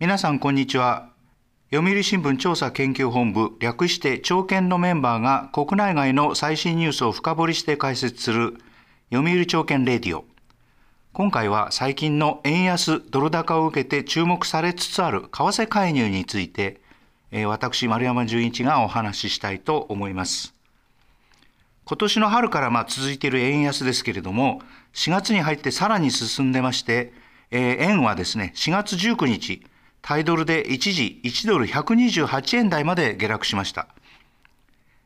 皆さんこんにちは。読売新聞調査研究本部略して朝見のメンバーが国内外の最新ニュースを深掘りして解説する読売朝見レディオ。今回は最近の円安ドル高を受けて注目されつつある為替介入について私丸山純一がお話ししたいと思います。今年の春からまあ続いている円安ですけれども4月に入ってさらに進んでまして、円はですね4月19日タイドルで一時1ドル128円台まで下落しました。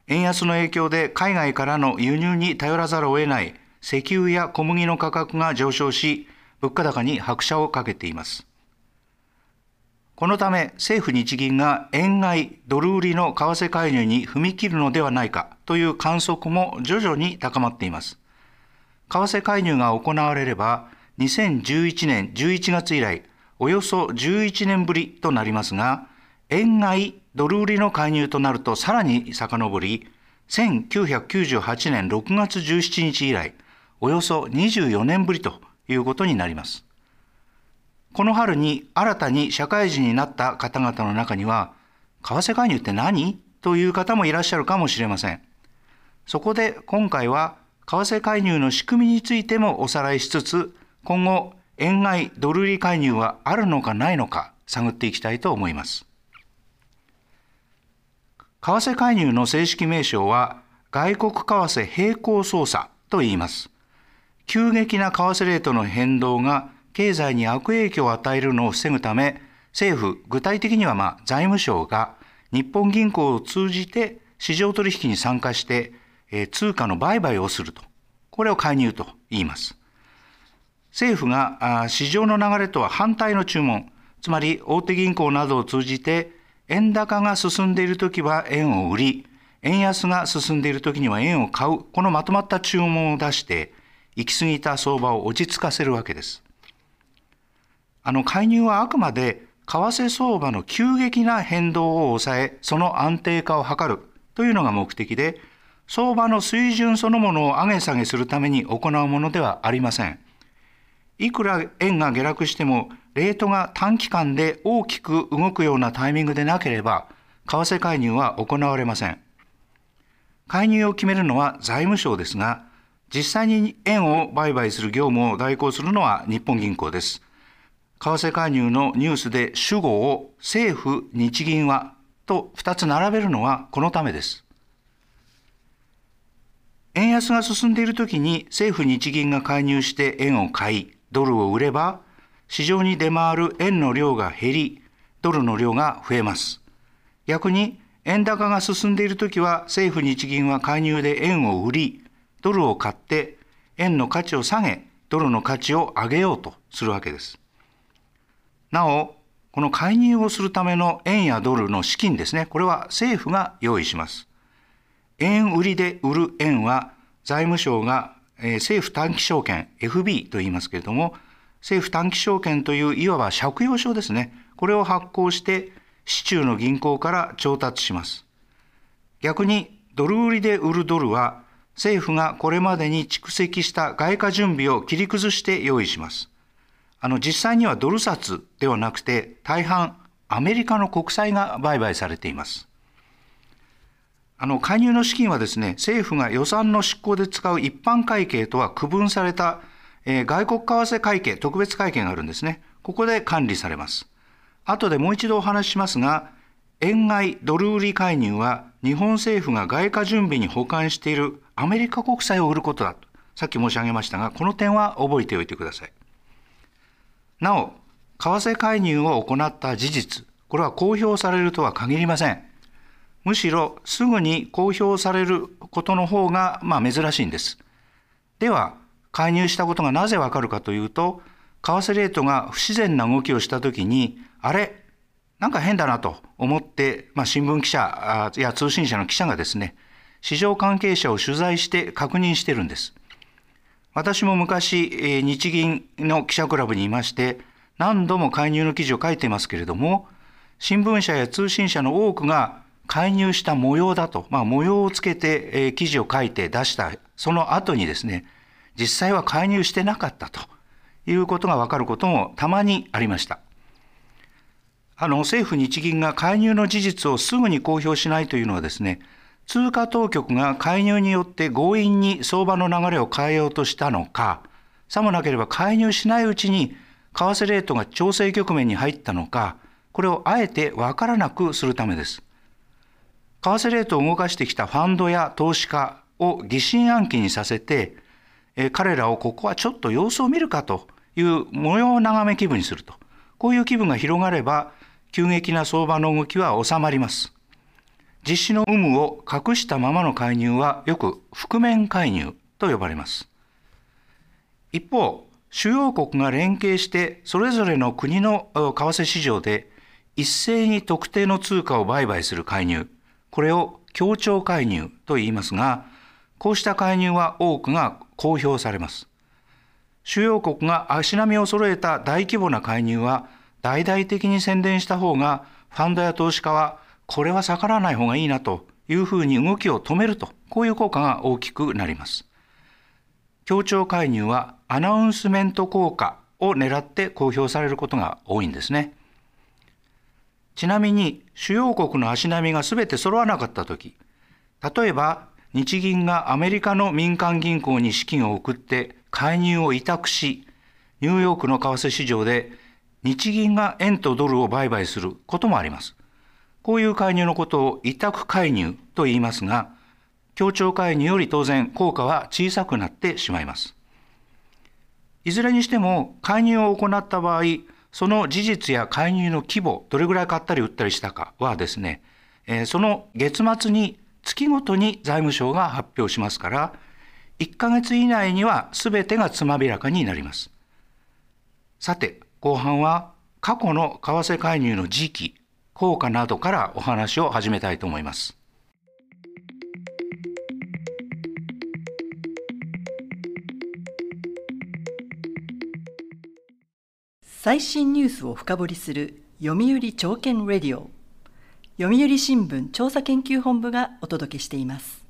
円安の影響で海外からの輸入に頼らざるを得ない石油や小麦の価格が上昇し、物価高に拍車をかけています。このため政府日銀が円買いドル売りの為替介入に踏み切るのではないかという観測も徐々に高まっています。為替介入が行われれば2011年11月以来およそ11年ぶりとなりますが、円買いドル売りの介入となるとさらに遡り、1998年6月17日以来、およそ24年ぶりということになります。この春に新たに社会人になった方々の中には、為替介入って何という方もいらっしゃるかもしれません。そこで今回は、為替介入の仕組みについてもおさらいしつつ、今後円買いドル売り介入はあるのかないのか探っていきたいと思います。為替介入の正式名称は外国為替並行操作と言います。急激な為替レートの変動が経済に悪影響を与えるのを防ぐため、政府、具体的にはまあ財務省が日本銀行を通じて市場取引に参加して、え通貨の売買をすると。これを介入と言います。政府が市場の流れとは反対の注文、つまり大手銀行などを通じて、円高が進んでいるときは円を売り、円安が進んでいるときには円を買う、このまとまった注文を出して、行き過ぎた相場を落ち着かせるわけです。あの介入はあくまで為替相場の急激な変動を抑え、その安定化を図るというのが目的で、相場の水準そのものを上げ下げするために行うものではありません。いくら円が下落しても、レートが短期間で大きく動くようなタイミングでなければ、為替介入は行われません。介入を決めるのは財務省ですが、実際に円を売買する業務を代行するのは日本銀行です。為替介入のニュースで主語を政府、日銀はと2つ並べるのはこのためです。円安が進んでいるときに政府・日銀が介入して円を買い、ドルを売れば、市場に出回る円の量が減り、ドルの量が増えます。逆に、円高が進んでいるときは、政府日銀は介入で円を売り、ドルを買って、円の価値を下げ、ドルの価値を上げようとするわけです。なお、この介入をするための円やドルの資金ですね、これは政府が用意します。円売りで売る円は、財務省がえ政府短期証券 FB と言いますけれども政府短期証券といういわば借用書ですね。これを発行して市中の銀行から調達します。逆にドル売りで売るドルは政府がこれまでに蓄積した外貨準備を切り崩して用意します。あの実際にはドル札ではなくて大半アメリカの国債が売買されています。あの介入の資金はですね、政府が予算の執行で使う一般会計とは区分された、えー、外国為替会計、特別会計があるんですね。ここで管理されます。後でもう一度お話ししますが、円買いドル売り介入は日本政府が外貨準備に保管しているアメリカ国債を売ることだと。さっき申し上げましたが、この点は覚えておいてください。なお、為替介入を行った事実、これは公表されるとは限りません。むしろすぐに公表されることの方がまあ珍しいんです。では、介入したことがなぜわかるかというと、為替レートが不自然な動きをしたときに、あれ、なんか変だなと思って、まあ、新聞記者や通信社の記者がですね、市場関係者を取材して確認してるんです。私も昔、日銀の記者クラブにいまして、何度も介入の記事を書いていますけれども、新聞社や通信社の多くが介入した模様だと、まあ、模様をつけて、えー、記事を書いて出した。その後にですね実際は介入してなかったと。いうことが分かることもたまにありました。あの政府日銀が介入の事実をすぐに公表しないというのはですね、通貨当局が介入によって強引に相場の流れを変えようとしたのか、さもなければ介入しないうちに為替レートが調整局面に入ったのか、これをあえてわからなくするためです。為替レートを動かしてきたファンドや投資家を疑心暗鬼にさせて、え彼らをここはちょっと様子を見るかという模様眺め気分にすると。こういう気分が広がれば、急激な相場の動きは収まります。実施の有無を隠したままの介入はよく覆面介入と呼ばれます。一方、主要国が連携してそれぞれの国の為替市場で一斉に特定の通貨を売買する介入、これを協調介入と言いますが、こうした介入は多くが公表されます。主要国が足並みを揃えた大規模な介入は大々的に宣伝した方がファンドや投資家はこれは逆らわない方がいいなというふうに動きを止めるとこういう効果が大きくなります。協調介入はアナウンスメント効果を狙って公表されることが多いんですね。ちなみに主要国の足並みが全て揃わなかった時例えば日銀がアメリカの民間銀行に資金を送って介入を委託しニューヨークの為替市場で日銀が円とドルを売買することもあります。こういう介入のことを委託介入と言いますが、協調介入より当然効果は小さくなってしまいます。いずれにしても介入を行った場合、その事実や介入の規模、どれぐらい買ったり売ったりしたかはですね、その月末に月ごとに財務省が発表しますから、1ヶ月以内には全てがつまびらかになります。さて、後半は過去の為替介入の時期、効果などからお話を始めたいと思います。最新ニュースを深掘りする読売朝券レディオ。読売新聞調査研究本部がお届けしています。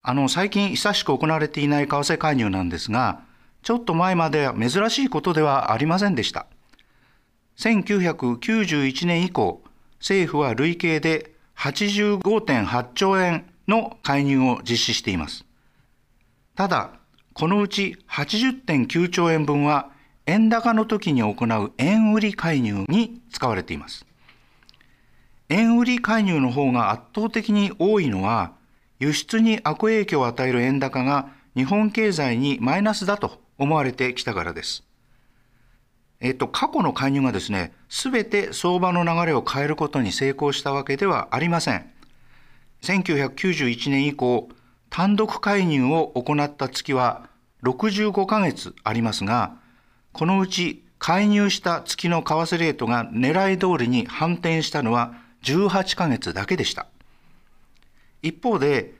あの最近久しく行われていない為替介入なんですがちょっと前までは珍しいことではありませんでした。1991年以降政府は累計で85.8兆円の介入を実施しています。ただこのうち80.9兆円分は円高の時に行う円売り介入に使われています。円売り介入の方が圧倒的に多いのは、輸出に悪影響を与える円高が日本経済にマイナスだと思われてきたからです。えっと、過去の介入がですね、すべて相場の流れを変えることに成功したわけではありません。1991年以降、単独介入を行った月は65ヶ月ありますが、このうち介入した月の為替レートが狙い通りに反転したのは18ヶ月だけでした。一方で、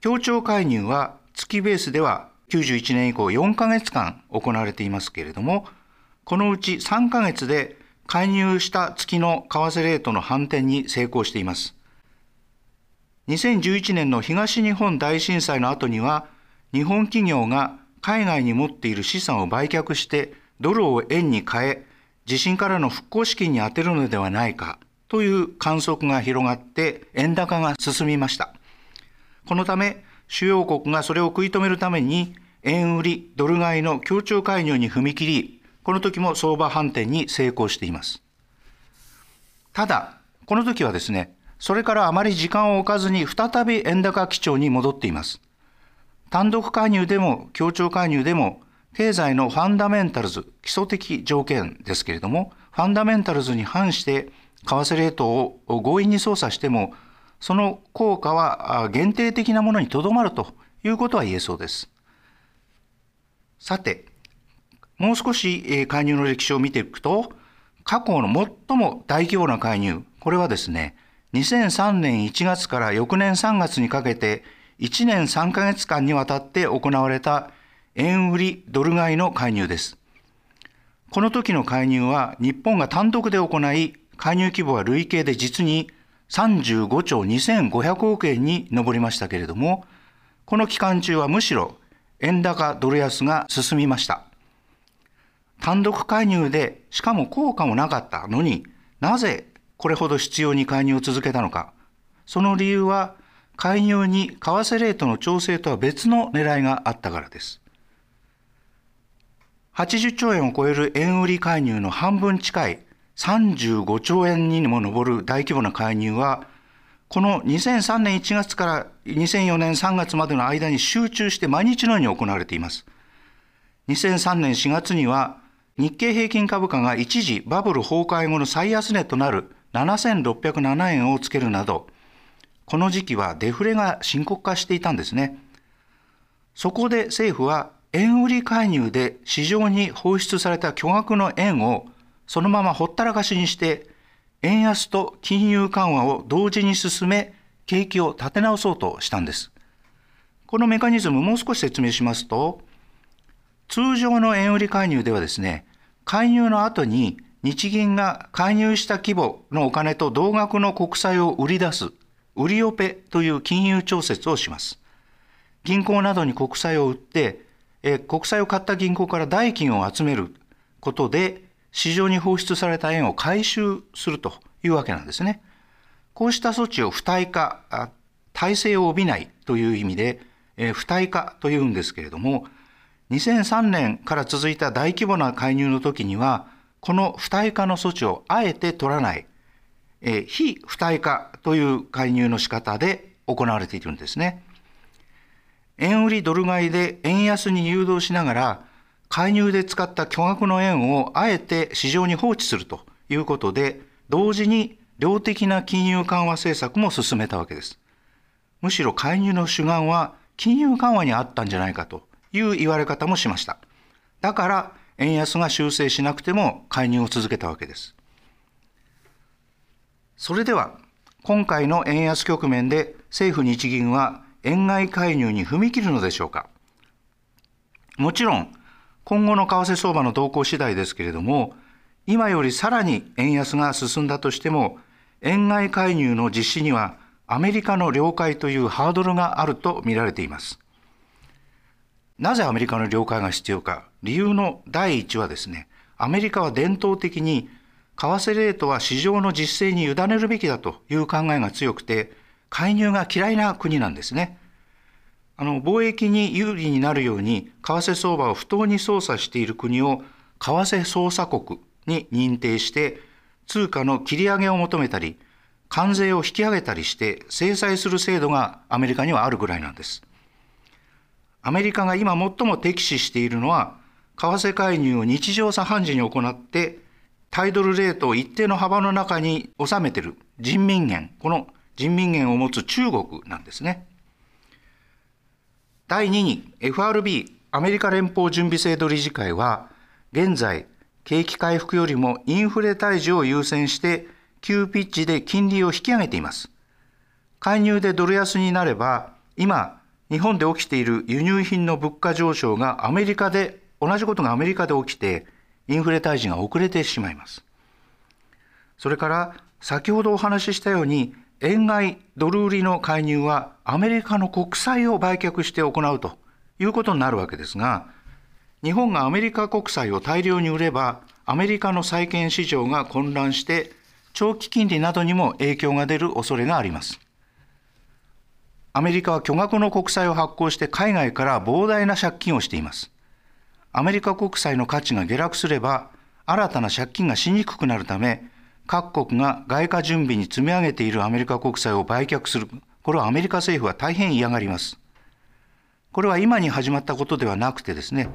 協調介入は月ベースでは91年以降4ヶ月間行われていますけれども、このうち3ヶ月で介入した月の為替レートの反転に成功しています。2011年の東日本大震災の後には、日本企業が海外に持っている資産を売却してドルを円に変え、地震からの復興資金に充てるのではないかという観測が広がって円高が進みました。このため、主要国がそれを食い止めるために、円売り、ドル買いの協調介入に踏み切り、この時も相場反転に成功しています。ただ、この時はですね、それからあまり時間を置かずに再び円高基調に戻っています。単独介入でも協調介入でも経済のファンダメンタルズ、基礎的条件ですけれども、ファンダメンタルズに反して為替レートを強引に操作しても、その効果は限定的なものにとどまるということは言えそうです。さて、もう少し介入の歴史を見ていくと、過去の最も大規模な介入、これはですね、2003年1月から翌年3月にかけて1年3ヶ月間にわたって行われた円売りドル買いの介入です。この時の介入は日本が単独で行い、介入規模は累計で実に35兆2500億円に上りましたけれども、この期間中はむしろ円高ドル安が進みました。単独介入でしかも効果もなかったのになぜこれほど必要に介入を続けたのか。その理由は、介入に為替レートの調整とは別の狙いがあったからです。80兆円を超える円売り介入の半分近い35兆円にも上る大規模な介入は、この2003年1月から2004年3月までの間に集中して毎日のように行われています。2003年4月には日経平均株価が一時バブル崩壊後の最安値となる7607円をつけるなど、この時期はデフレが深刻化していたんですね。そこで政府は円売り介入で市場に放出された巨額の円をそのままほったらかしにして円安と金融緩和を同時に進め景気を立て直そうとしたんです。このメカニズムもう少し説明しますと通常の円売り介入ではですね介入の後に日銀が介入した規模のお金と同額の国債を売り出す売りオペという金融調節をします。銀行などに国債を売って、え国債を買った銀行から代金を集めることで、市場に放出された円を回収するというわけなんですね。こうした措置を不対化、体制を帯びないという意味で、え不対化というんですけれども、2003年から続いた大規模な介入の時には、この不対化の措置をあえて取らない、え非不対化という介入の仕方で行われているんですね。円売りドル買いで円安に誘導しながら、介入で使った巨額の円をあえて市場に放置するということで、同時に量的な金融緩和政策も進めたわけです。むしろ介入の主眼は金融緩和にあったんじゃないかという言われ方もしました。だから円安が修正しなくても介入を続けたわけです。それでは今回の円安局面で政府日銀は円買い介入に踏み切るのでしょうか。もちろん今後の為替相場の動向次第ですけれども今よりさらに円安が進んだとしても円買い介入の実施にはアメリカの了解というハードルがあると見られています。なぜアメリカの了解が必要か。理由の第一はですねアメリカは伝統的に為替レートは市場の実勢に委ねるべきだという考えが強くて、介入が嫌いな国なんですね。あの、貿易に有利になるように、為替相場を不当に操作している国を、為替操作国に認定して、通貨の切り上げを求めたり、関税を引き上げたりして制裁する制度がアメリカにはあるぐらいなんです。アメリカが今最も敵視しているのは、為替介入を日常茶飯事に行って、タイドルレートを一定の幅の中に収めている人民元、この人民元を持つ中国なんですね。第2に FRB アメリカ連邦準備制度理事会は現在景気回復よりもインフレ退治を優先して急ピッチで金利を引き上げています。介入でドル安になれば今日本で起きている輸入品の物価上昇がアメリカで同じことがアメリカで起きてインフレ退治が遅れてしまいます。それから先ほどお話ししたように円買いドル売りの介入はアメリカの国債を売却して行うということになるわけですが日本がアメリカ国債を大量に売ればアメリカの債券市場が混乱して長期金利などにも影響が出る恐れがあります。アメリカは巨額の国債を発行して海外から膨大な借金をしています。アメリカ国債の価値が下落すれば、新たな借金がしにくくなるため、各国が外貨準備に積み上げているアメリカ国債を売却する。これはアメリカ政府は大変嫌がります。これは今に始まったことではなくてですね、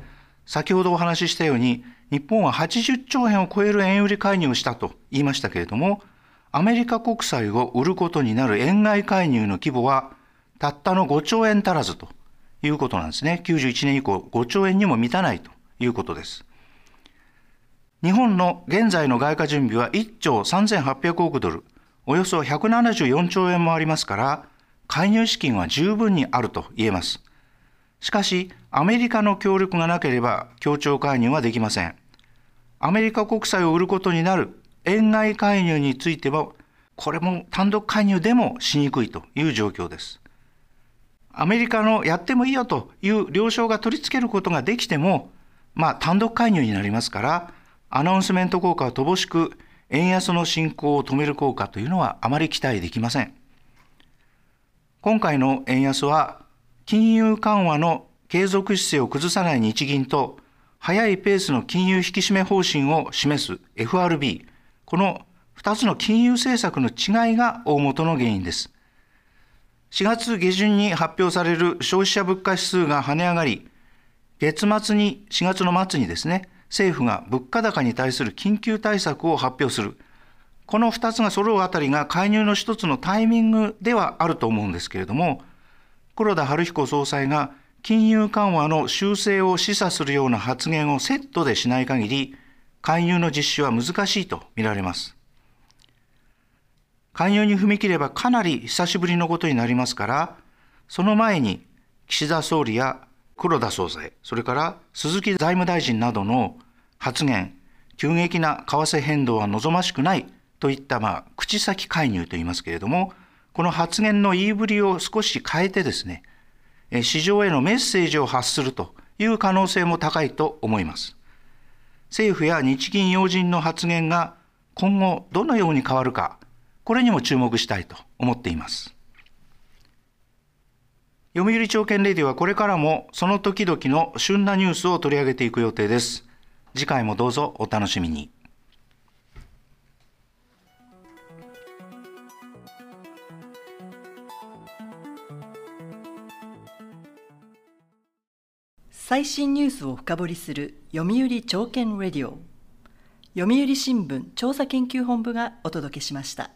先ほどお話ししたように、日本は80兆円を超える円売り介入をしたと言いましたけれども、アメリカ国債を売ることになる円買い介入の規模は、たったの5兆円足らずということなんですね。91年以降5兆円にも満たないということです。日本の現在の外貨準備は1兆3800億ドル、およそ174兆円もありますから、介入資金は十分にあると言えます。しかし、アメリカの協力がなければ協調介入はできません。アメリカ国債を売ることになる円買い介入についても、これも単独介入でもしにくいという状況です。アメリカのやってもいいよという了承が取り付けることができても、まあ、単独介入になりますから、アナウンスメント効果は乏しく、円安の進行を止める効果というのはあまり期待できません。今回の円安は金融緩和の継続姿勢を崩さない日銀と速いペースの金融引き締め方針を示す FRB、この2つの金融政策の違いが大元の原因です。4月下旬に発表される消費者物価指数が跳ね上がり、月末に、4月の末にですね、政府が物価高に対する緊急対策を発表する。この2つが揃うあたりが介入の一つのタイミングではあると思うんですけれども、黒田晴彦総裁が金融緩和の修正を示唆するような発言をセットでしない限り、介入の実施は難しいと見られます。介入に踏み切ればかなり久しぶりのことになりますから、その前に岸田総理や黒田総裁、それから鈴木財務大臣などの発言、急激な為替変動は望ましくないといった、まあ、口先介入と言いますけれども、この発言の言いぶりを少し変えてですね、市場へのメッセージを発するという可能性も高いと思います。政府や日銀要人の発言が今後どのように変わるか、これにも注目したいと思っています。読売朝券レディはこれからもその時々の旬なニュースを取り上げていく予定です。次回もどうぞお楽しみに。最新ニュースを深掘りする読売朝券レディオ読売新聞調査研究本部がお届けしました。